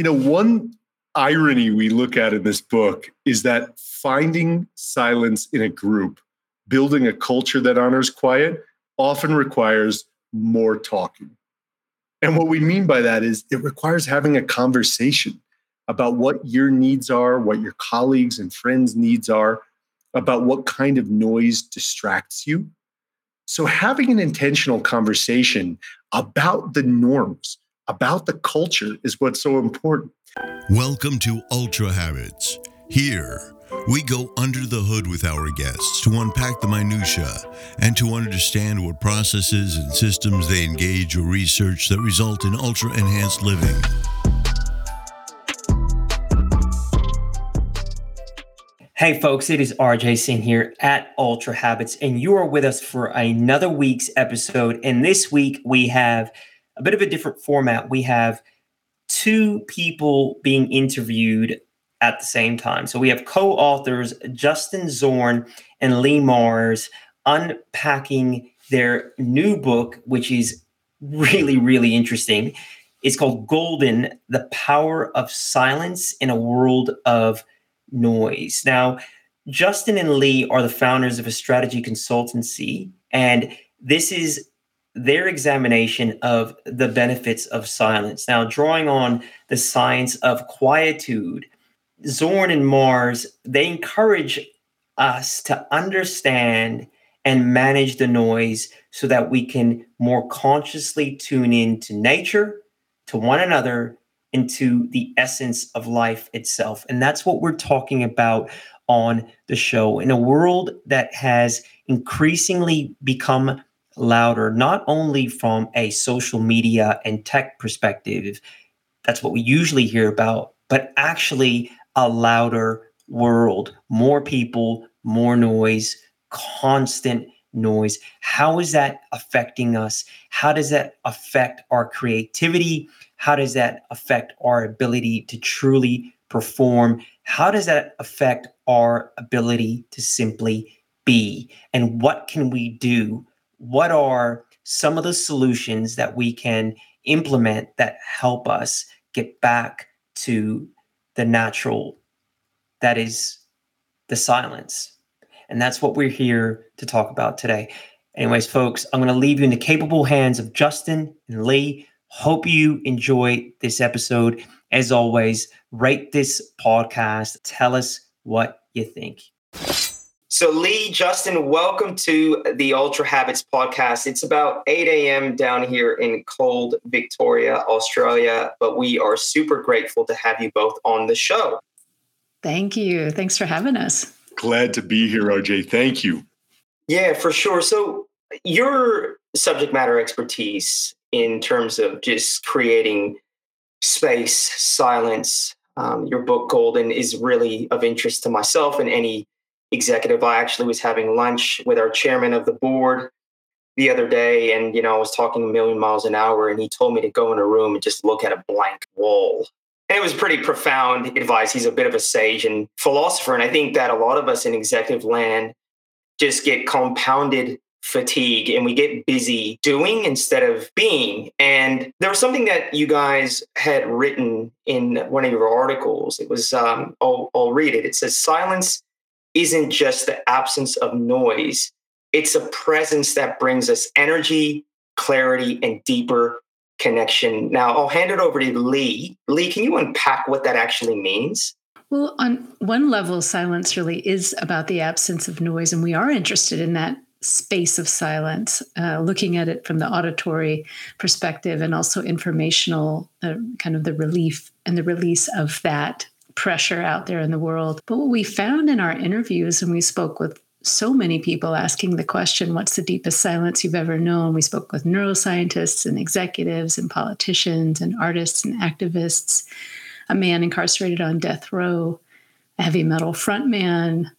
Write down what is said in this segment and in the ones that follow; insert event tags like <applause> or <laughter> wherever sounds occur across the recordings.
You know, one irony we look at in this book is that finding silence in a group, building a culture that honors quiet, often requires more talking. And what we mean by that is it requires having a conversation about what your needs are, what your colleagues and friends' needs are, about what kind of noise distracts you. So, having an intentional conversation about the norms, about the culture is what's so important. Welcome to Ultra Habits. Here, we go under the hood with our guests to unpack the minutiae and to understand what processes and systems they engage or research that result in ultra enhanced living. Hey folks, it is RJ Singh here at Ultra Habits, and you are with us for another week's episode. And this week we have a bit of a different format. We have two people being interviewed at the same time. So we have co authors Justin Zorn and Leigh Marz unpacking their new book, which is really, really interesting. It's called Golden The Power of Silence in a World of noise. Now, Justin and Leigh are the founders of a strategy consultancy, and this is their examination of the benefits of silence. Now, drawing on the science of quietude, Zorn and Marz, they encourage us to understand and manage the noise so that we can more consciously tune in to nature, to one another, into the essence of life itself. And that's what we're talking about on the show. In a world that has increasingly become louder, not only from a social media and tech perspective, that's what we usually hear about, but actually a louder world, more people, more noise, constant noise. How is that affecting us? How does that affect our creativity? How does that affect our ability to truly perform? How does that affect our ability to simply be? And what can we do? What are some of the solutions that we can implement that help us get back to the natural that is the silence? And that's what we're here to talk about today. Anyways, folks, I'm going to leave you in the capable hands of Justin and Leigh Hope you enjoy this episode. As always, rate this podcast. Tell us what you think. So, Lee, Justin, welcome to the Ultra Habits podcast. It's about 8 a.m. down here in cold Victoria, Australia, but we are super grateful to have you both on the show. Thank you. Thanks for having us. Glad to be here, RJ. Thank you. Yeah, for sure. So, your subject matter expertise in terms of just creating space, silence. Um, your book, Golden, is really of interest to myself and any executive. I actually was having lunch with our chairman of the board the other day, and you know, I was talking a million miles an hour, and he told me to go in a room and just look at a blank wall. And it was pretty profound advice. He's a bit of a sage and philosopher. And I think that a lot of us in executive land just get compounded fatigue and we get busy doing instead of being. And there was something that you guys had written in one of your articles. It was, um, I'll, I'll read it. It says, Silence isn't just the absence of noise, it's a presence that brings us energy, clarity, and deeper connection. Now, I'll hand it over to Leigh. Leigh, can you unpack what that actually means? Well, on one level, silence really is about the absence of noise, and we are interested in that space of silence, uh, looking at it from the auditory perspective and also informational, uh, kind of the relief and the release of that pressure out there in the world. But what we found in our interviews, and we spoke with so many people asking the question, What's the deepest silence you've ever known? We spoke with neuroscientists and executives and politicians and artists and activists, a man incarcerated on death row, a heavy metal frontman,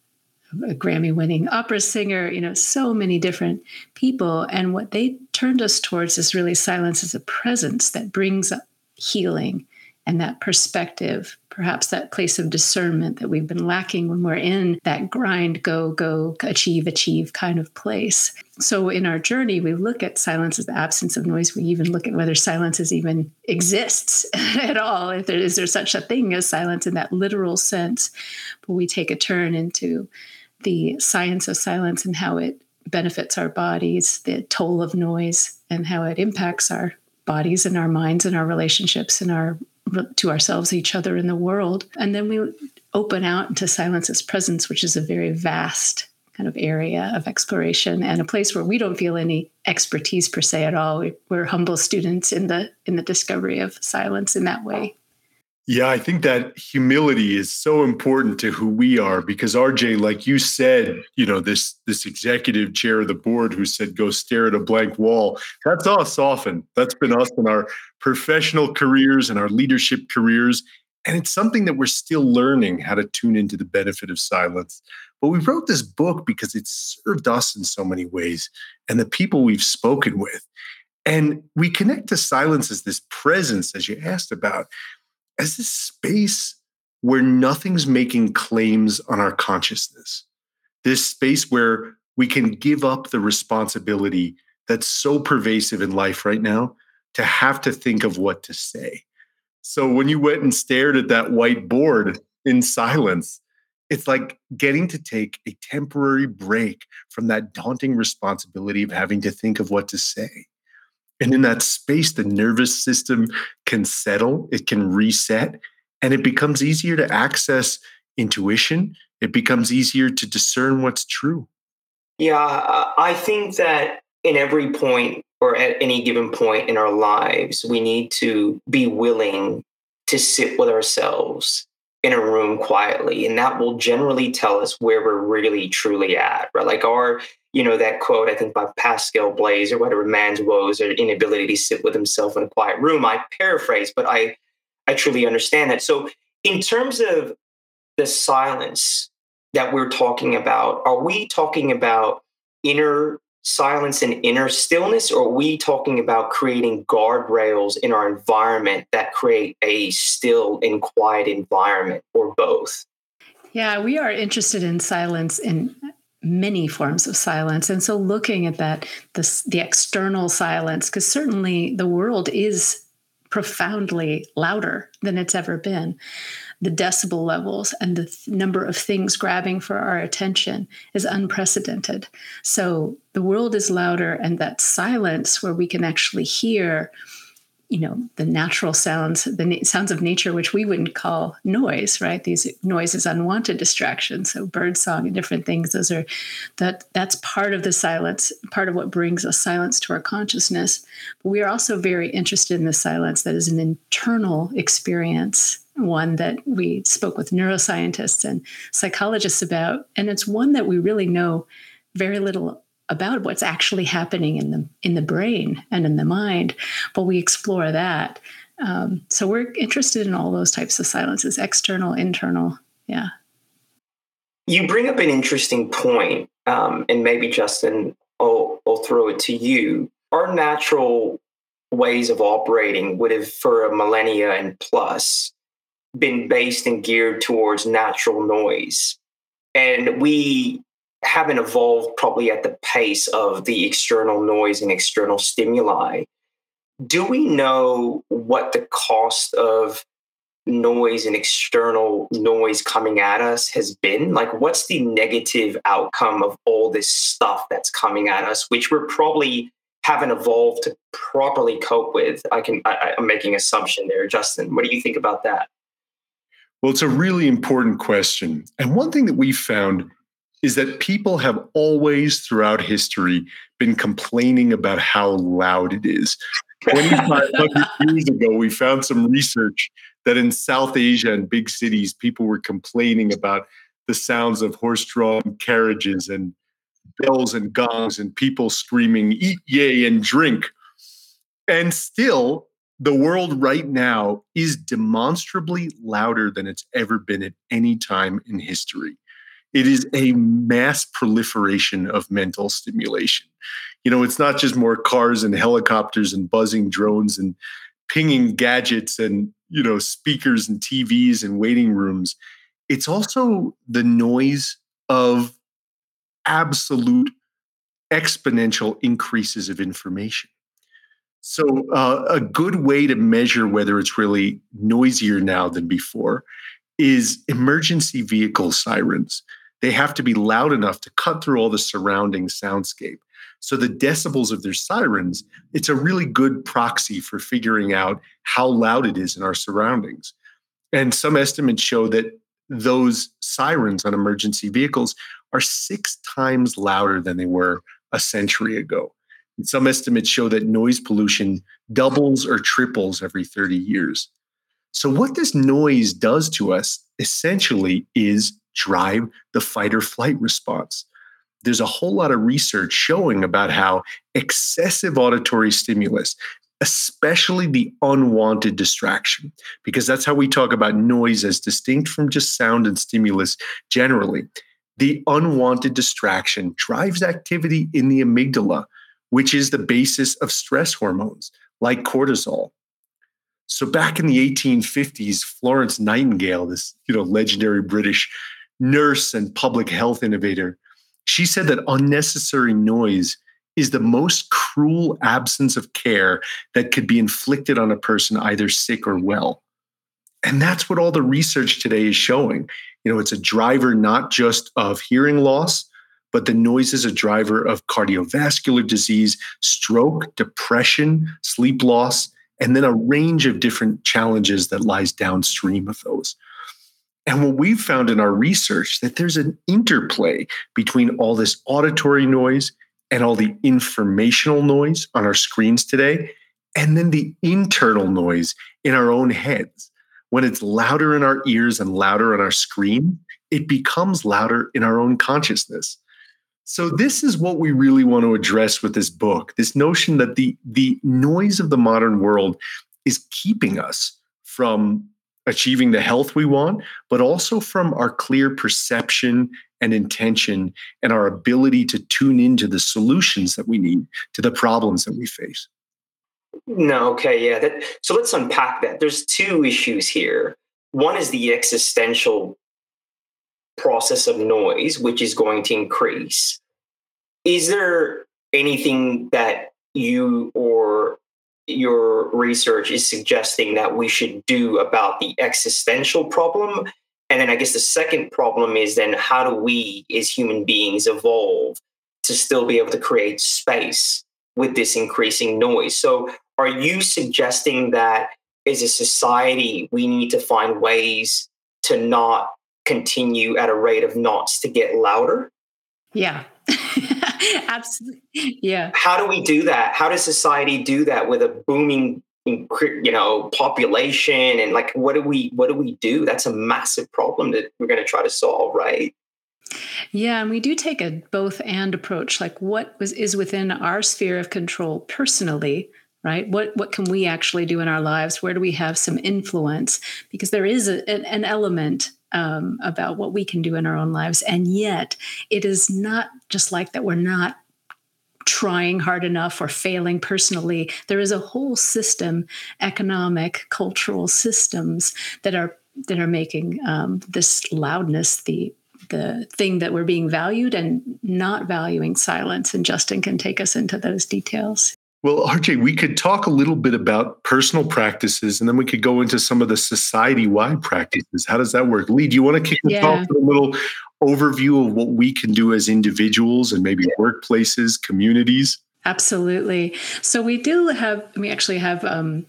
a Grammy winning opera singer, you know, so many different people. And what they turned us towards is really silence as a presence that brings healing and that perspective, perhaps that place of discernment that we've been lacking when we're in that grind, go, go, achieve, achieve kind of place. So in our journey, we look at silence as the absence of noise. We even look at whether silence is even exists <laughs> at all. If there is there such a thing as silence in that literal sense, but we take a turn into the science of silence and how it benefits our bodies, the toll of noise, and how it impacts our bodies and our minds and our relationships and our to ourselves, each other, in the world. And then we open out into silence's presence, which is a very vast kind of area of exploration and a place where we don't feel any expertise per se at all. We're humble students in the in the discovery of silence in that way. Yeah, I think that humility is so important to who we are because RJ, like you said, you know, this this executive chair of the board who said go stare at a blank wall. That's us often. That's been us in our professional careers and our leadership careers. And it's something that we're still learning how to tune into the benefit of silence. But we wrote this book because it served us in so many ways and the people we've spoken with. And we connect to silence as this presence, as you asked about as this space where nothing's making claims on our consciousness, this space where we can give up the responsibility that's so pervasive in life right now to have to think of what to say. So when you went and stared at that white board in silence, it's like getting to take a temporary break from that daunting responsibility of having to think of what to say. And in that space, the nervous system can settle, it can reset, and it becomes easier to access intuition. It becomes easier to discern what's true. Yeah, I think that in every point or at any given point in our lives, we need to be willing to sit with ourselves in a room quietly. And that will generally tell us where we're really truly at, right? Like our you know, that quote, I think by Pascal Blaise or whatever, man's woes or inability to sit with himself in a quiet room. I paraphrase, but I, I truly understand that. So, in terms of the silence that we're talking about, are we talking about inner silence and inner stillness, or are we talking about creating guardrails in our environment that create a still and quiet environment, or both? Yeah, we are interested in silence in many forms of silence. And so looking at that this the external silence because certainly the world is profoundly louder than it's ever been. The decibel levels and the th- number of things grabbing for our attention is unprecedented. So the world is louder and that silence where we can actually hear you know the natural sounds the na- sounds of nature which we wouldn't call noise right? These noises unwanted distractions so bird song and different things those are that that's part of the silence part of what brings a silence to our consciousness. But we are also very interested in the silence that is an internal experience one that we spoke with neuroscientists and psychologists about and it's one that we really know very little about what's actually happening in the in the brain and in the mind but we explore that. Um, so we're interested in all those types of silences external internal. Yeah. You bring up an interesting point um, and maybe justin I'll, I'll throw it to you. Our natural ways of operating would have for a millennia and plus been based and geared towards natural noise. And we haven't evolved probably at the pace of the external noise and external stimuli. Do we know what the cost of noise and external noise coming at us has been? Like, what's the negative outcome of all this stuff that's coming at us, which we're probably haven't evolved to properly cope with? I can, I, I'm making assumption there. Justin, what do you think about that? Well, it's a really important question. And one thing that we found is that people have always throughout history been complaining about how loud it is. <laughs> 2500 years ago, we found some research that in South Asia and big cities, people were complaining about the sounds of horse drawn carriages and bells and gongs and people screaming, eat, yay, and drink. And still, the world right now is demonstrably louder than it's ever been at any time in history it is a mass proliferation of mental stimulation. You know, it's not just more cars and helicopters and buzzing drones and pinging gadgets and you know speakers and TVs and waiting rooms. It's also the noise of absolute exponential increases of information. So, uh, a good way to measure whether it's really noisier now than before is emergency vehicle sirens. They have to be loud enough to cut through all the surrounding soundscape. So, the decibels of their sirens, it's a really good proxy for figuring out how loud it is in our surroundings. And some estimates show that those sirens on emergency vehicles are six times louder than they were a century ago. And Some estimates show that noise pollution doubles or triples every 30 years. So, what this noise does to us essentially is drive the fight or flight response. There's a whole lot of research showing about how excessive auditory stimulus, especially the unwanted distraction, because that's how we talk about noise as distinct from just sound and stimulus generally. The unwanted distraction drives activity in the amygdala, which is the basis of stress hormones like cortisol. So back in the 1850s, Florence Nightingale, this you know legendary British nurse and public health innovator, she said that unnecessary noise is the most cruel absence of care that could be inflicted on a person either sick or well. And that's what all the research today is showing. You know, it's a driver not just of hearing loss, but the noise is a driver of cardiovascular disease, stroke, depression, sleep loss, and then a range of different challenges that lies downstream of those. And what we've found in our research that there's an interplay between all this auditory noise and all the informational noise on our screens today, and then the internal noise in our own heads. When it's louder in our ears and louder on our screen, it becomes louder in our own consciousness. So this is what we really want to address with this book. This notion that the the noise of the modern world is keeping us from achieving the health we want, but also from our clear perception and intention and our ability to tune into the solutions that we need to the problems that we face. No, okay, yeah. That, so let's unpack that. There's two issues here. One is the existential process of noise, which is going to increase. Is there anything that you or your research is suggesting that we should do about the existential problem? And then I guess the second problem is then how do we as human beings evolve to still be able to create space with this increasing noise? So are you suggesting that as a society, we need to find ways to not continue at a rate of knots to get louder? Yeah. <laughs> <laughs> Absolutely. Yeah. How do we do that? How does society do that with a booming you know population? And like what do we what do we do? That's a massive problem that we're going to try to solve right? Yeah and we do take a both and approach. Like what was is within our sphere of control personally right? What what can we actually do in our lives? Where do we have some influence? Because there is a, an, an element um, about what we can do in our own lives. And yet, it is not just like that we're not trying hard enough or failing personally. There is a whole system, economic, cultural systems that are that are making um, this loudness the the thing that we're being valued and not valuing silence. And Justin can take us into those details. Well, RJ, we could talk a little bit about personal practices and then we could go into some of the society wide practices. How does that work? Leigh, do you want to kick us yeah. off with a little overview of what we can do as individuals and maybe workplaces, communities? Absolutely. So we do have, we actually have um,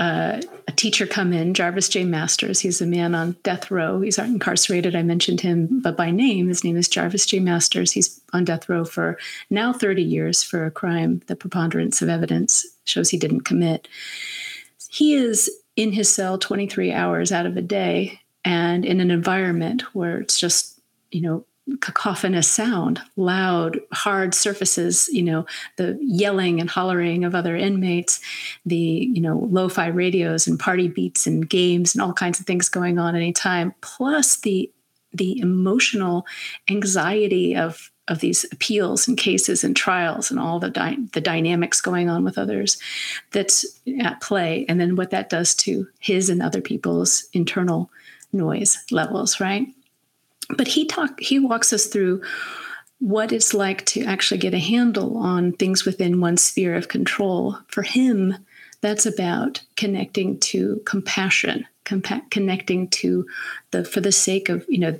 uh, a teacher come in, Jarvis J. Masters. He's a man on death row. He's incarcerated. I mentioned him, but by name, his name is Jarvis J. Masters. He's on death row for now 30 years for a crime the preponderance of evidence shows he didn't commit. He is in his cell 23 hours out of a day and in an environment where it's just, you know, cacophonous sound, loud, hard surfaces, you know, the yelling and hollering of other inmates, the, you know, lo-fi radios and party beats and games and all kinds of things going on at any time, plus the the emotional anxiety of of these appeals and cases and trials and all the dy- the dynamics going on with others that's at play and then what that does to his and other people's internal noise levels right but he talk he walks us through what it's like to actually get a handle on things within one sphere of control. For him that's about connecting to compassion compa- connecting to the for the sake of you know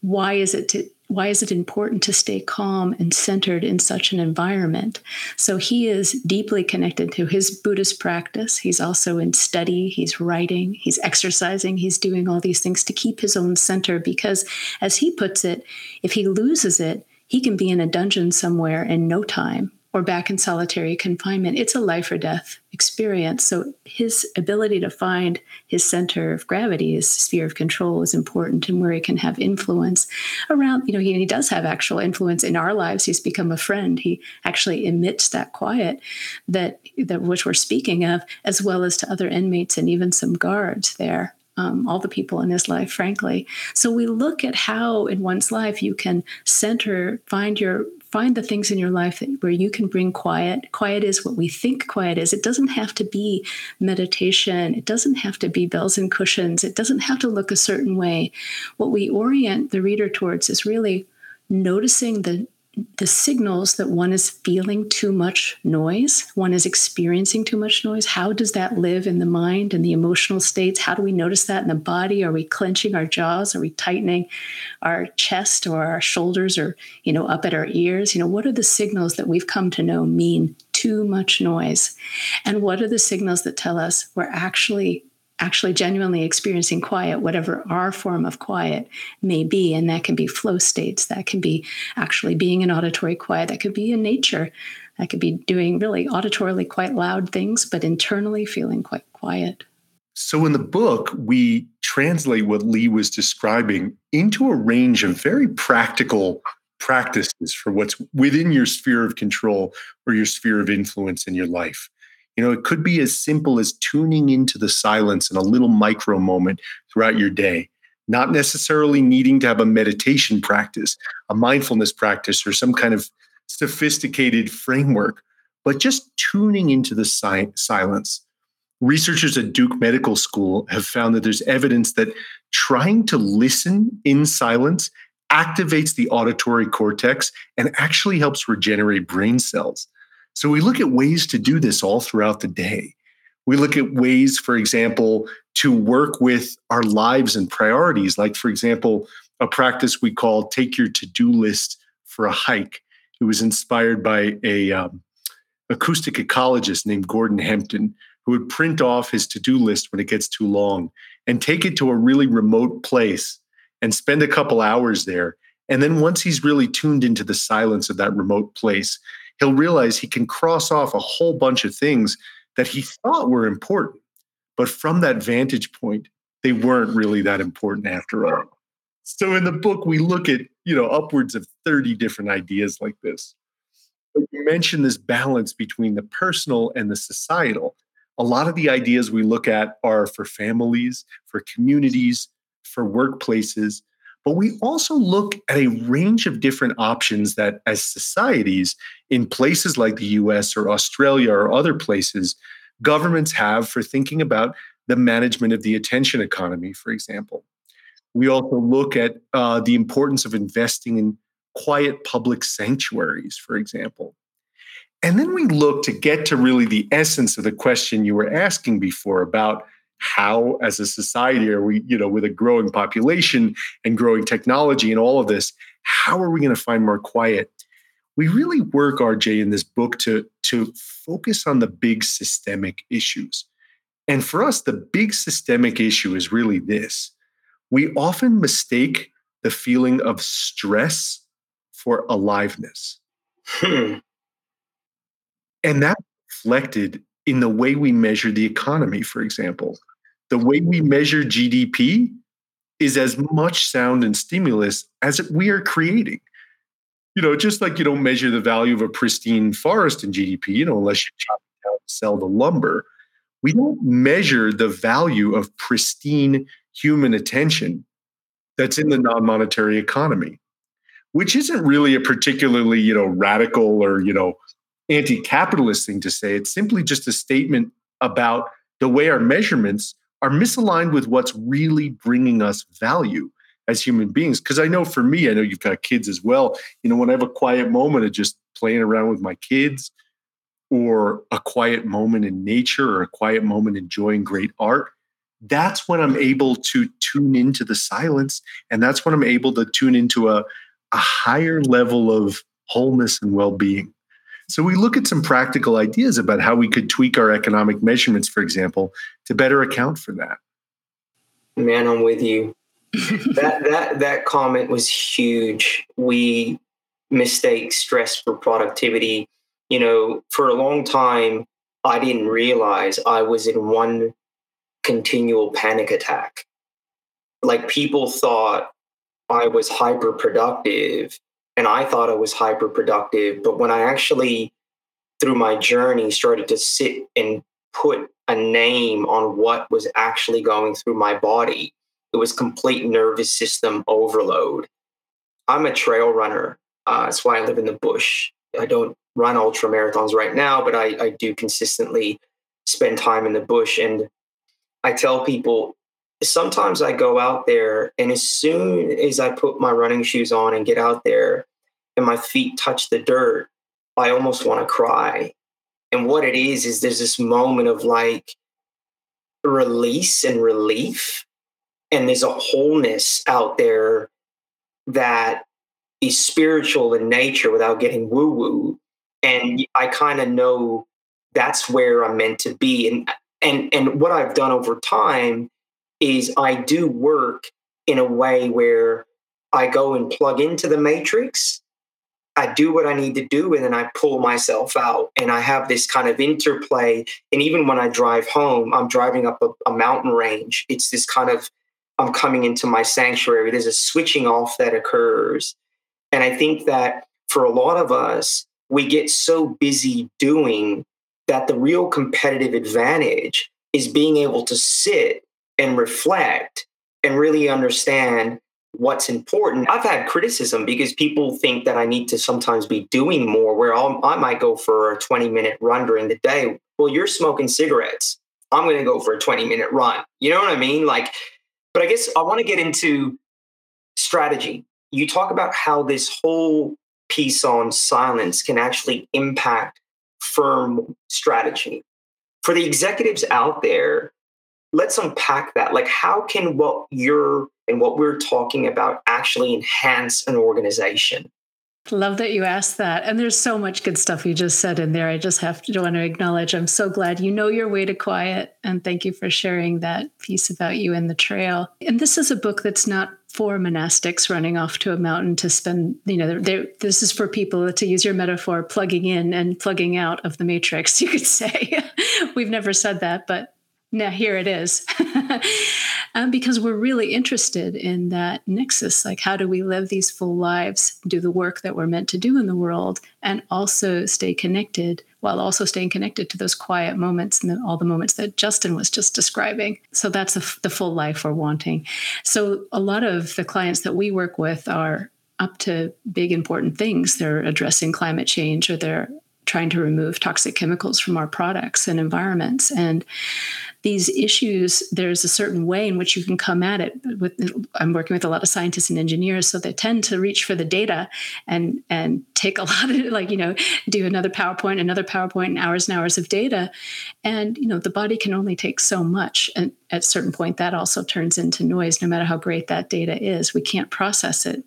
why is it to, why is it important to stay calm and centered in such an environment? So he is deeply connected to his buddhist practice. He's also in study he's writing he's exercising he's doing all these things to keep his own center because as he puts it if he loses it he can be in a dungeon somewhere in no time or back in solitary confinement. It's a life or death experience. So his ability to find his center of gravity, his sphere of control is important and where he can have influence around, you know, he, he does have actual influence in our lives. He's become a friend. He actually emits that quiet that, that which we're speaking of, as well as to other inmates and even some guards there. Um, all the people in his life, frankly. So we look at how in one's life you can center, find your find the things in your life that, where you can bring quiet. Quiet is what we think quiet is. It doesn't have to be meditation, it doesn't have to be bells and cushions, it doesn't have to look a certain way. What we orient the reader towards is really noticing the the signals that one is feeling too much noise, one is experiencing too much noise. How does that live in the mind and the emotional states? How do we notice that in the body? Are we clenching our jaws? Are we tightening our chest or our shoulders or, you know, up at our ears? You know, what are the signals that we've come to know mean too much noise? And what are the signals that tell us we're actually actually genuinely experiencing quiet, whatever our form of quiet may be. And that can be flow states, that can be actually being in auditory quiet, that could be in nature, that could be doing really auditorily quite loud things, but internally feeling quite quiet. So in the book, we translate what Leigh was describing into a range of very practical practices for what's within your sphere of control or your sphere of influence in your life. You know, it could be as simple as tuning into the silence in a little micro moment throughout your day, not necessarily needing to have a meditation practice, a mindfulness practice, or some kind of sophisticated framework, but just tuning into the si- silence. Researchers at Duke Medical School have found that there's evidence that trying to listen in silence activates the auditory cortex and actually helps regenerate brain cells. So we look at ways to do this all throughout the day. We look at ways, for example, to work with our lives and priorities. Like, for example, a practice we call take your to do list for a hike. It was inspired by a um, acoustic ecologist named Gordon Hempton, who would print off his to do list when it gets too long and take it to a really remote place and spend a couple hours there. And then once he's really tuned into the silence of that remote place, he'll realize he can cross off a whole bunch of things that he thought were important. But from that vantage point, they weren't really that important after all. So in the book, we look at, you know, upwards of 30 different ideas like this. But you mentioned this balance between the personal and the societal. A lot of the ideas we look at are for families, for communities, for workplaces, but we also look at a range of different options that, as societies in places like the US or Australia or other places, governments have for thinking about the management of the attention economy, for example. We also look at uh, the importance of investing in quiet public sanctuaries, for example. And then we look to get to really the essence of the question you were asking before about how as a society are we you know with a growing population and growing technology and all of this how are we going to find more quiet we really work rj in this book to to focus on the big systemic issues and for us the big systemic issue is really this we often mistake the feeling of stress for aliveness hmm. and that reflected in the way we measure the economy, for example. The way we measure GDP is as much sound and stimulus as we are creating. You know, just like you don't measure the value of a pristine forest in GDP, you know, unless you chop it down and sell the lumber. We don't measure the value of pristine human attention that's in the non monetary economy. which isn't really a particularly, you know, radical or, you know, anti-capitalist thing to say. It's simply just a statement about the way our measurements are misaligned with what's really bringing us value as human beings. Because I know for me, I know you've got kids as well. You know, when I have a quiet moment of just playing around with my kids, or a quiet moment in nature, or a quiet moment enjoying great art, that's when I'm able to tune into the silence. And that's when I'm able to tune into a, a higher level of wholeness and well being. So we look at some practical ideas about how we could tweak our economic measurements, for example, to better account for that. Man, I'm with you. <laughs> that that that comment was huge. We mistake stress for productivity. You know, for a long time, I didn't realize I was in one continual panic attack. Like people thought I was hyper productive and I thought I was hyper productive. But when I actually, through my journey, started to sit and put a name on what was actually going through my body, it was complete nervous system overload. I'm a trail runner. Uh, that's why I live in the bush. I don't run ultra marathons right now, but I, I do consistently spend time in the bush. And I tell people sometimes I go out there, and as soon as I put my running shoes on and get out there, and my feet touch the dirt, I almost want to cry. And what it is, is there's this moment of like release and relief. And there's a wholeness out there that is spiritual in nature without getting woo woo. And I kind of know that's where I'm meant to be. And and and what I've done over time is I do work in a way where I go and plug into the matrix I do what I need to do and then I pull myself out. And I have this kind of interplay. And even when I drive home, I'm driving up a, a, mountain range. It's this kind of, I'm coming into my sanctuary. There's a switching off that occurs. And I think that for a lot of us, we get so busy doing that the real competitive advantage is being able to sit and reflect and really understand what's important. I've had criticism because people think that I need to sometimes be doing more, where I'll, i might go for a 20 minute run during the day. Well, you're smoking cigarettes. I'm going to go for a 20 minute run. You know what I mean? Like, but I guess I want to get into strategy. You talk about how this whole piece on silence can actually impact firm strategy. For the executives out there, let's unpack that. Like, how can what you're and what we're talking about actually enhance an organization? Love that you asked that. And there's so much good stuff you just said in there. I just have to want to acknowledge I'm so glad you know your way to quiet. And thank you for sharing that piece about you and the trail. And this is a book that's not for monastics running off to a mountain to spend, you know, they're, they're, this is for people, to use your metaphor, plugging in and plugging out of the matrix, <laughs> you could say. We've never said that, but now here it is. <laughs> <laughs> um, because we're really interested in that nexus like how do we live these full lives do the work that we're meant to do in the world and also stay connected while also staying connected to those quiet moments and the, all the moments that justin was just describing. So that's the full life we're wanting. So a lot of the clients that we work with are up to big important things. They're addressing climate change or they're trying to remove toxic chemicals from our products and environments. And these issues, there's a certain way in which you can come at it. With I'm working with a lot of scientists and engineers, so they tend to reach for the data and and take a <laughs> lot of like you know do another PowerPoint, another PowerPoint, and hours and hours of data, and you know the body can only take so much, and at a certain point that also turns into noise. No matter how great that data is, we can't process it.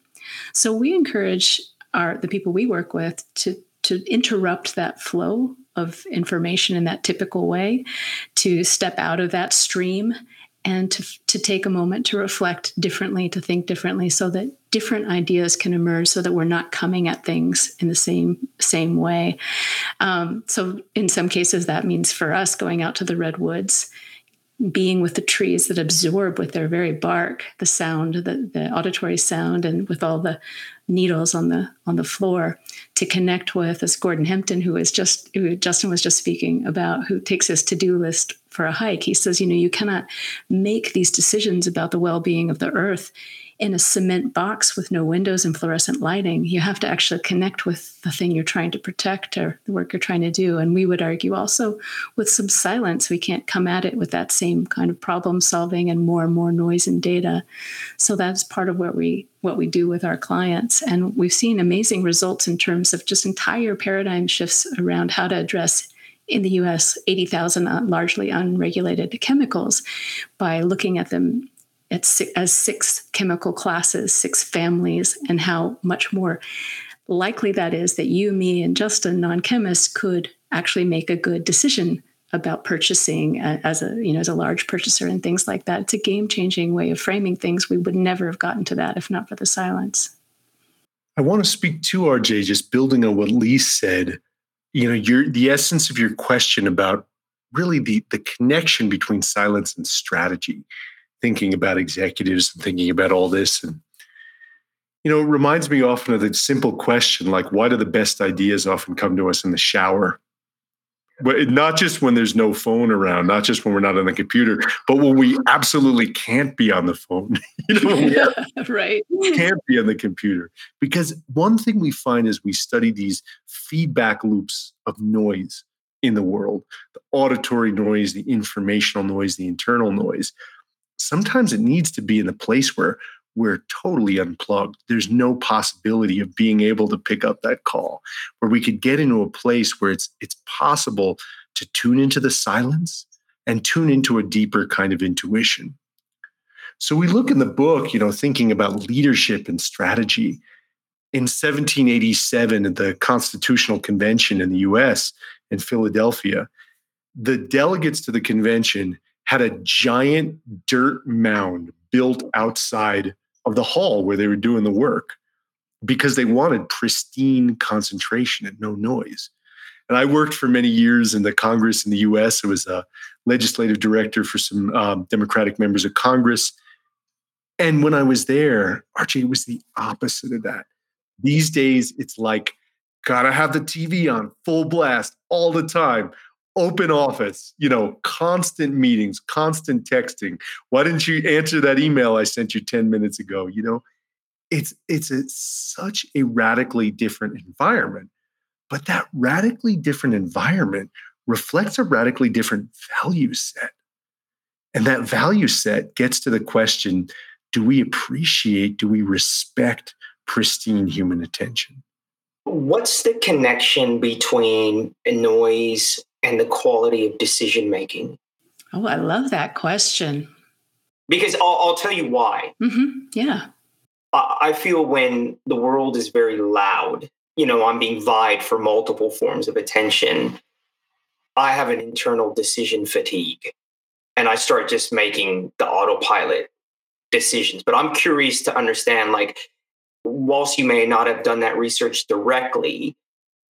So we encourage our the people we work with to to interrupt that flow of information in that typical way, to step out of that stream and to, to take a moment to reflect differently, to think differently, so that different ideas can emerge, so that we're not coming at things in the same same way. Um, so, in some cases, that means for us going out to the redwoods being with the trees that absorb with their very bark the sound the, the auditory sound and with all the needles on the on the floor to connect with as gordon hempton who is just who justin was just speaking about who takes his to-do list for a hike. He says you know you cannot make these decisions about the well-being of the earth in a cement box with no windows and fluorescent lighting. You have to actually connect with the thing you're trying to protect or the work you're trying to do. And we would argue also with some silence, we can't come at it with that same kind of problem solving and more and more noise and data. So that's part of what we what we do with our clients. And we've seen amazing results in terms of just entire paradigm shifts around how to address in the US 80,000 uh, largely unregulated chemicals by looking at them as six chemical classes, six families, and how much more likely that is that you, me, and just a non-chemist could actually make a good decision about purchasing as a you know as a large purchaser and things like that. It's a game-changing way of framing things. We would never have gotten to that if not for the silence. I want to speak to RJ, just building on what Leigh said. You know, your the essence of your question about really the the connection between silence and strategy thinking about executives and thinking about all this. And, you know, it reminds me often of the simple question like, why do the best ideas often come to us in the shower? But not just when there's no phone around, not just when we're not on the computer, but when we absolutely can't be on the phone. <laughs> you know, <laughs> yeah, right. Can't be on the computer. Because one thing we find is we study these feedback loops of noise in the world the auditory noise, the informational noise, the internal noise sometimes it needs to be in a place where we're totally unplugged. There's no possibility of being able to pick up that call, where we could get into a place where it's it's possible to tune into the silence and tune into a deeper kind of intuition. So we look in the book, you know, thinking about leadership and strategy. In 1787, at the Constitutional Convention in the US in Philadelphia, the delegates to the convention had a giant dirt mound built outside of the hall where they were doing the work because they wanted pristine concentration and no noise. And I worked for many years in the Congress in the US. I was a legislative director for some um, Democratic members of Congress. And when I was there, RJ, it was the opposite of that. These days, it's like, gotta have the TV on full blast all the time open office, you know, constant meetings, constant texting. Why didn't you answer that email I sent you 10 minutes ago? You know, it's it's a, such a radically different environment. But that radically different environment reflects a radically different value set. And that value set gets to the question do we appreciate, do we respect pristine human attention? What's the connection between noise and the quality of decision making? Oh, I love that question. Because I'll, I'll tell you why. Mm-hmm. Yeah. I, I feel when the world is very loud, you know, I'm being vied for multiple forms of attention. I have an internal decision fatigue and I start just making the autopilot decisions. But I'm curious to understand like, whilst you may not have done that research directly,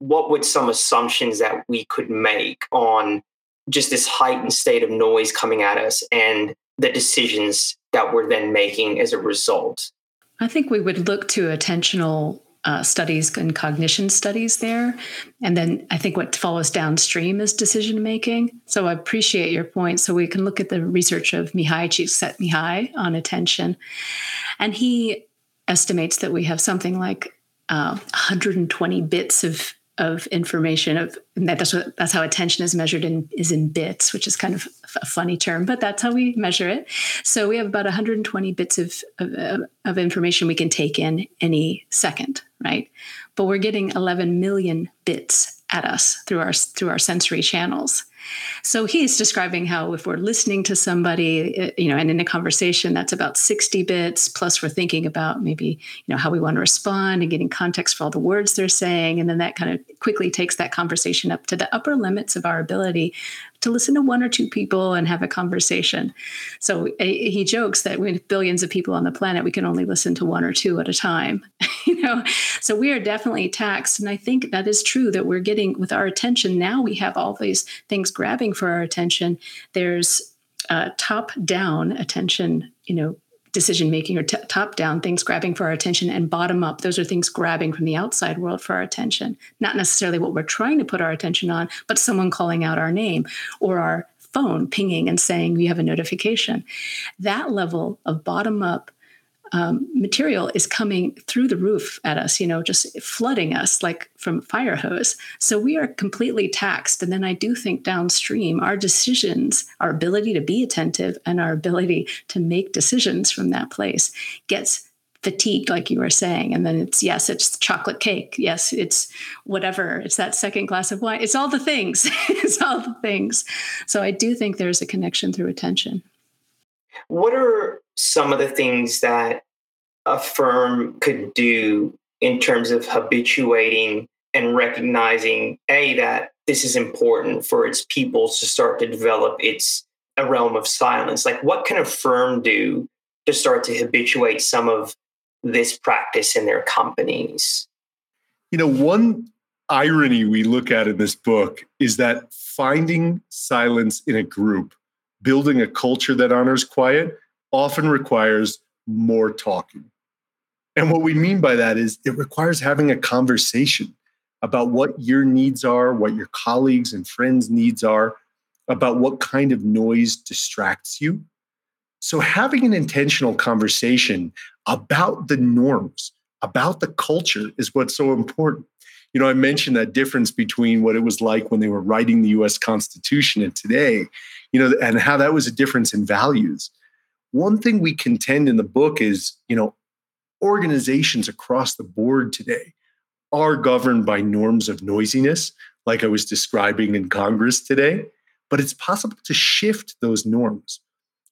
what would some assumptions that we could make on just this heightened state of noise coming at us and the decisions that we're then making as a result? I think we would look to attentional uh, studies and cognition studies there. And then I think what follows downstream is decision making. So I appreciate your point. So we can look at the research of Mihai Csikszentmihalyi on attention. And he estimates that we have something like uh, 120 bits of of information of that that's what that's how attention is measured in is in bits which is kind of a funny term but that's how we measure it. So we have about 120 bits of, of, of information we can take in any second right? But we're getting 11 million bits at us through our through our sensory channels so he's describing how if we're listening to somebody, eh, you know, and in a conversation, that's about 60 bits. Plus, we're thinking about maybe, you know, how we want to respond and getting context for all the words they're saying. And then that kind of quickly takes that conversation up to the upper limits of our ability to listen to one or two people and have a conversation. So he jokes that with billions of people on the planet, we can only listen to one or two at a time. <laughs> you know, so we are definitely taxed, and I think that is true that we're getting with our attention now. We have all these things grabbing for our attention. There's uh, top down attention, you know, decision making or t- top down things grabbing for our attention and bottom up those are things grabbing from the outside world for our attention. Not necessarily what we're trying to put our attention on but someone calling out our name or our phone pinging and saying we have a notification. That level of bottom up um, material is coming through the roof at us, you know, just flooding us like from a fire hose. So we are completely taxed. And then I do think downstream, our decisions, our ability to be attentive and our ability to make decisions from that place gets fatigued like you were saying. And then it's yes it's chocolate cake. Yes it's whatever. It's that second glass of wine. It's all the things. <laughs> It's all the things. So i do think there's a connection through attention. What are some of the things that a firm could do in terms of habituating and recognizing a that this is important for its people to start to develop its a realm of silence. Like what can a firm do to start to habituate some of this practice in their companies? You know one irony we look at in this book is that finding silence in a group building a culture that honors quiet often requires more talking. And what we mean by that is it requires having a conversation about what your needs are, what your colleagues and friends' needs are, about what kind of noise distracts you. So, having an intentional conversation about the norms, about the culture is what's so important. You know, I mentioned that difference between what it was like when they were writing the US Constitution and today, you know, and how that was a difference in values one thing we contend in the book is, you know, organizations across the board today are governed by norms of noisiness, like I was describing in Congress today, but it's possible to shift those norms.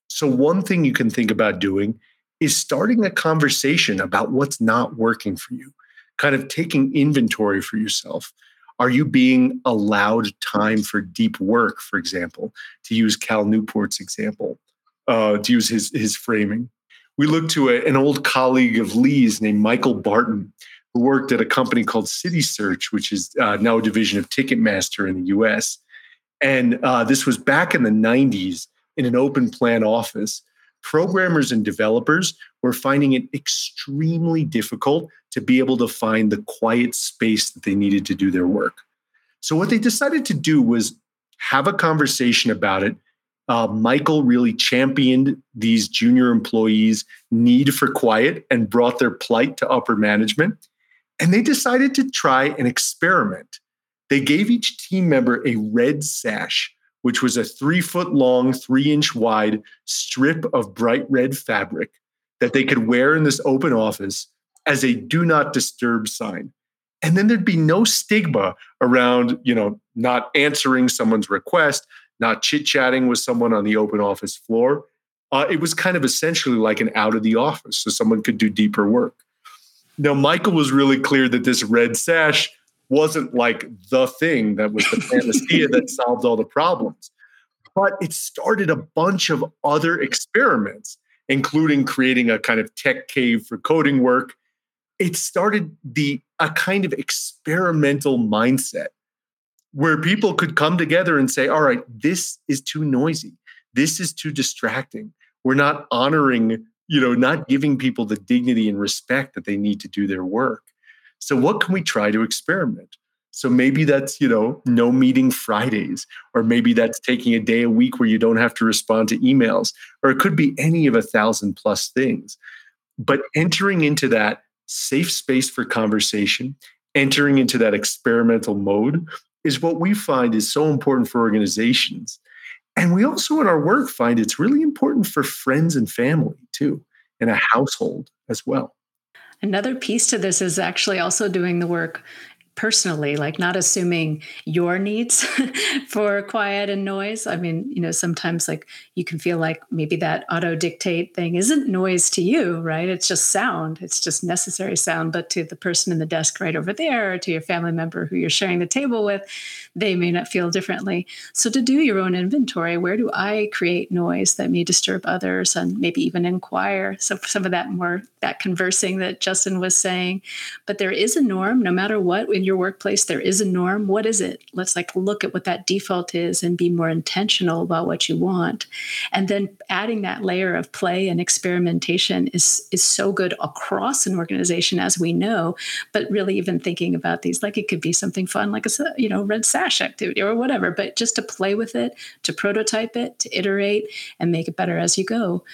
So, one thing you can think about doing is starting a conversation about what's not working for you, kind of taking inventory for yourself. Are you being allowed time for deep work, for example, to use Cal Newport's example? Uh, to use his his framing. We looked to a, an old colleague of Leigh's named Michael Barton, who worked at a company called CitySearch, which is uh, now a division of Ticketmaster in the U.S. And uh, this was back in the '90s in an open plan office. Programmers and developers were finding it extremely difficult to be able to find the quiet space that they needed to do their work. So, what they decided to do was have a conversation about it uh, Michael really championed these junior employees' need for quiet and brought their plight to upper management. And they decided to try an experiment. They gave each team member a red sash, which was a three foot long, three inch wide strip of bright red fabric that they could wear in this open office as a do not disturb sign. And then there'd be no stigma around, you know, not answering someone's request, not chit chatting with someone on the open office floor. Uh, it was kind of essentially like an out of the office, so someone could do deeper work. Now, Michael was really clear that this red sash wasn't like the thing that was the <laughs> panacea that solved all the problems, but it started a bunch of other experiments, including creating a kind of tech cave for coding work. It started the a kind of experimental mindset where people could come together and say, all right, this is too noisy. This is too distracting. We're not honoring, you know, not giving people the dignity and respect that they need to do their work. So, what can we try to experiment? So maybe that's, you know, no meeting Fridays, or maybe that's taking a day a week where you don't have to respond to emails, or it could be any of a thousand plus things. But entering into that safe space for conversation, entering into that experimental mode is what we find is so important for organizations. And we also in our work find it's really important for friends and family too, and a household as well. Another piece to this is actually also doing the work personally, like not assuming your needs <laughs> for quiet and noise. I mean, you know, sometimes like you can feel like maybe that auto dictate thing isn't noise to you, right? It's just sound, it's just necessary sound. But to the person in the desk right over there, or to your family member who you're sharing the table with, they may not feel differently. So to do your own inventory, where do I create noise that may disturb others and maybe even inquire? So some of that more that conversing that Justin was saying. But there is a norm, no matter what in your workplace, there is a norm. What is it? Let's like look at what that default is and be more intentional about what you want. And then adding that layer of play and experimentation is is so good across an organization, as we know. But really, even thinking about these, like it could be something fun, like a you know red sash activity or whatever. But just to play with it, to prototype it, to iterate, and make it better as you go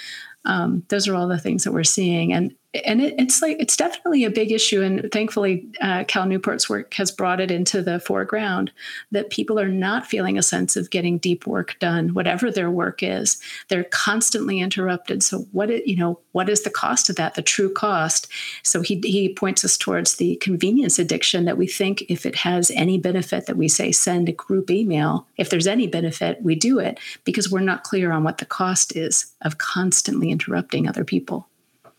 Um, those are all the things that we're seeing, and and it, it's like it's definitely a big issue and thankfully uh, cal newport's work has brought it into the foreground that people are not feeling a sense of getting deep work done whatever their work is. They're constantly interrupted so what it, you know what is the cost of that the true cost? So he, he points us towards the convenience addiction that we think if it has any benefit that we say send a group email if there's any benefit we do it because we're not clear on what the cost is of constantly interrupting other people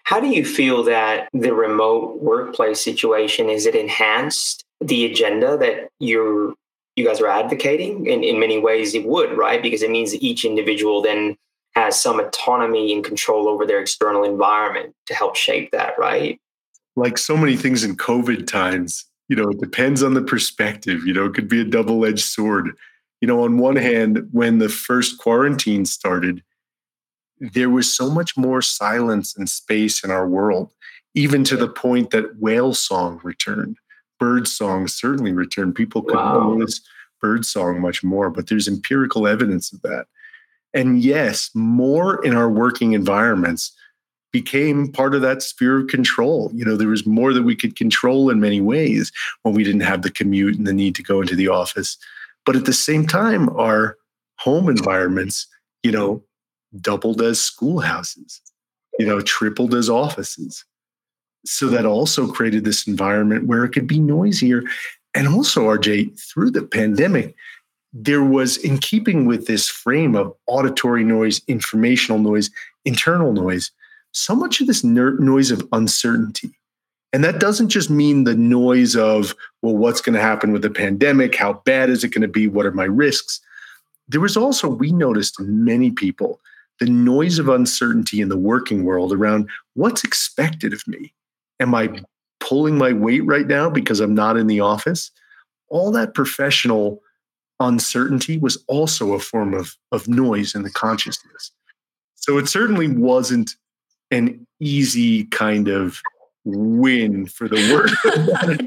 how do you feel that the remote workplace situation is it enhanced the agenda that you're you guys are advocating? In in many ways it would, right? Because it means that each individual then has some autonomy and control over their external environment to help shape that, right? Like so many things in COVID times, you know, it depends on the perspective. You know, it could be a double-edged sword. You know, on one hand, when the first quarantine started, there was so much more silence and space in our world, even to the point that whale song returned. Bird song certainly returned. People could wow. notice bird song much more, but there's empirical evidence of that. And yes, more in our working environments became part of that sphere of control. You know, there was more that we could control in many ways when we didn't have the commute and the need to go into the office. But at the same time, our home environments, you know, doubled as schoolhouses, you know, tripled as offices. So that also created this environment where it could be noisier. And also, RJ, through the pandemic, there was, in keeping with this frame of auditory noise, informational noise, internal noise, so much of this ner- noise of uncertainty. And that doesn't just mean the noise of, well, what's going to happen with the pandemic? How bad is it going to be? What are my risks? There was also, we noticed many people the noise of uncertainty in the working world around what's expected of me. Am I mm-hmm. pulling my weight right now because I'm not in the office? All that professional uncertainty was also a form of, of noise in the consciousness. So it certainly wasn't an easy kind of win for the work.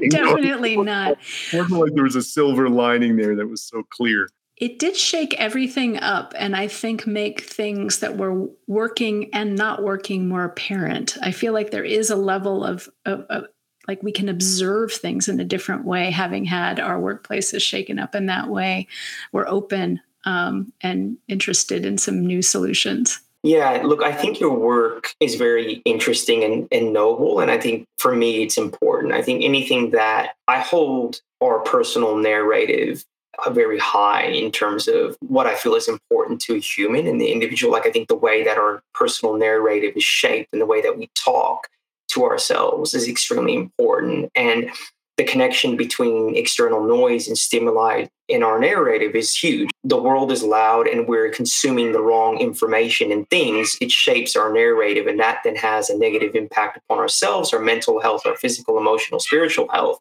<laughs> Definitely not. <laughs> It wasn't like there was a silver lining there that was so clear it did shake everything up and I think make things that were working and not working more apparent. I feel like there is a level of, of, of, like we can observe things in a different way, having had our workplaces shaken up in that way. We're open um, and interested in some new solutions. Yeah, look, I think your work is very interesting and, and noble. And I think for me, it's important. I think anything that I hold our personal narrative very high in terms of what I feel is important to a human and the individual. Like I think the way that our personal narrative is shaped and the way that we talk to ourselves is extremely important. And the connection between external noise and stimuli in our narrative is huge. The world is loud and we're consuming the wrong information and things. It shapes our narrative, and that then has a negative impact upon ourselves, our mental health, our physical, emotional, spiritual health,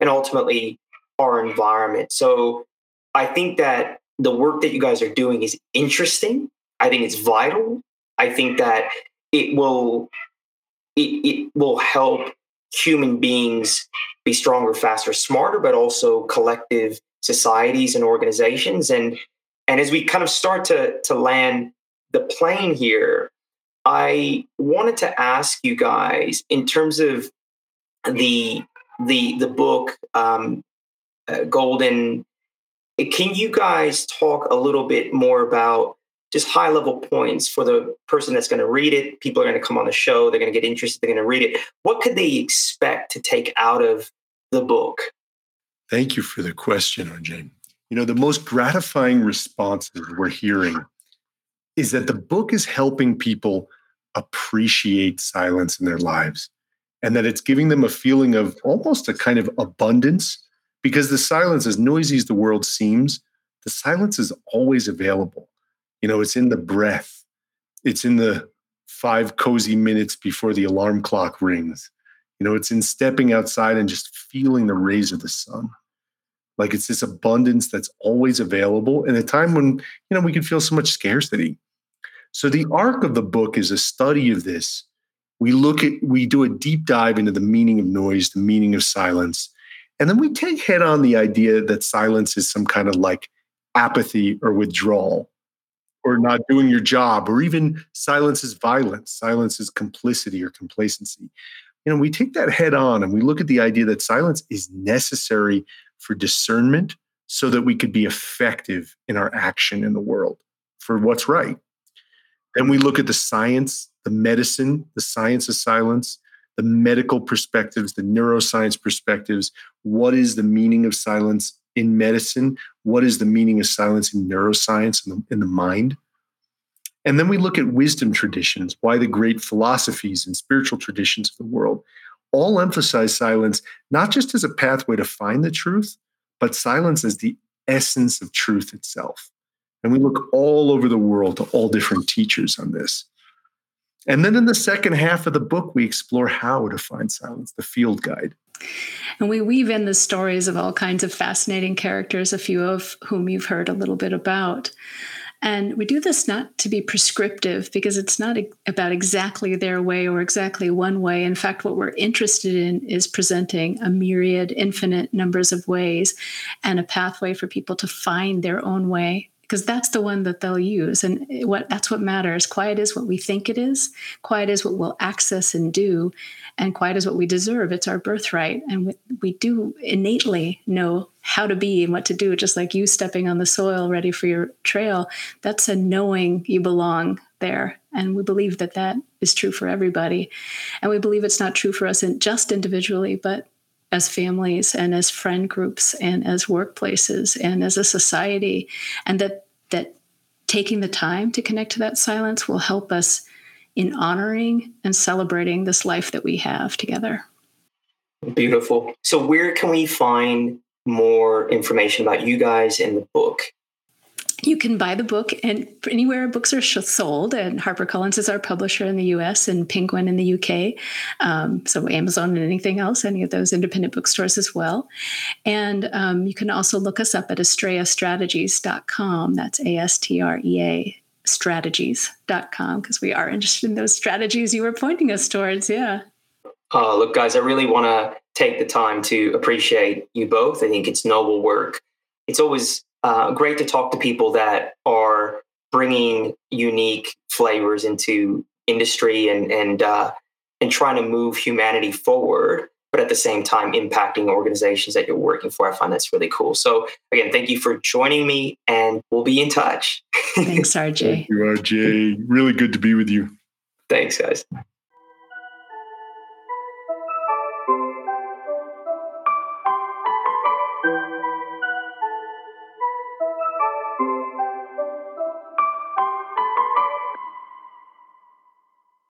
and ultimately our environment. So I think that the work that you guys are doing is interesting. I think it's vital. I think that it will it, it will help human beings be stronger, faster, smarter, but also collective societies and organizations. And and as we kind of start to to land the plane here, I wanted to ask you guys in terms of the the the book um, uh, Golden can you guys talk a little bit more about just high level points for the person that's going to read it? People are going to come on the show, they're going to get interested, they're going to read it. What could they expect to take out of the book? Thank you for the question, RJ. You know, the most gratifying responses we're hearing is that the book is helping people appreciate silence in their lives and that it's giving them a feeling of almost a kind of abundance because the silence, as noisy as the world seems, the silence is always available. You know, it's in the breath, it's in the five cozy minutes before the alarm clock rings. You know, it's in stepping outside and just feeling the rays of the sun. Like it's this abundance that's always available in a time when, you know, we can feel so much scarcity. So the arc of the book is a study of this. We look at, we do a deep dive into the meaning of noise, the meaning of silence, and then we take head on the idea that silence is some kind of like apathy or withdrawal or not doing your job, or even silence is violence, silence is complicity or complacency. You know, we take that head on and we look at the idea that silence is necessary for discernment so that we could be effective in our action in the world for what's right. Then we look at the science, the medicine, the science of silence, the medical perspectives, the neuroscience perspectives. What is the meaning of silence in medicine? What is the meaning of silence in neuroscience the, in the mind? And then we look at wisdom traditions, why the great philosophies and spiritual traditions of the world all emphasize silence, not just as a pathway to find the truth, but silence as the essence of truth itself. And we look all over the world to all different teachers on this. And then in the second half of the book, we explore how to find silence, the field guide. And we weave in the stories of all kinds of fascinating characters, a few of whom you've heard a little bit about. And we do this not to be prescriptive because it's not about exactly their way or exactly one way. In fact, what we're interested in is presenting a myriad, infinite numbers of ways and a pathway for people to find their own way because that's the one that they'll use and what that's what matters. Quiet is what we think it is quiet is what we'll access and do and quiet is what we deserve. It's our birthright and we, we do innately know how to be and what to do just like you stepping on the soil ready for your trail. That's a knowing you belong there and we believe that that is true for everybody. And we believe it's not true for us in just individually but as families and as friend groups and as workplaces and as a society and that that taking the time to connect to that silence will help us in honoring and celebrating this life that we have together. Beautiful. So where can we find more information about you guys in the book you can buy the book and anywhere books are sold and harpercollins is our publisher in the us and penguin in the uk um, so amazon and anything else any of those independent bookstores as well. And um, you can also look us up at astreastrategies.com that's a-s-t-r-e-a strategies.com because we are interested in those strategies you were pointing us towards yeah. Uh, look guys i really want to take the time to appreciate you both. I think it's noble work. It's always uh, great to talk to people that are bringing unique flavors into industry and and uh, and trying to move humanity forward, but at the same time impacting organizations that you're working for. I find that's really cool. So again, thank you for joining me, and we'll be in touch. Thanks, RJ. thank you, RJ. Really good to be with you. Thanks, guys.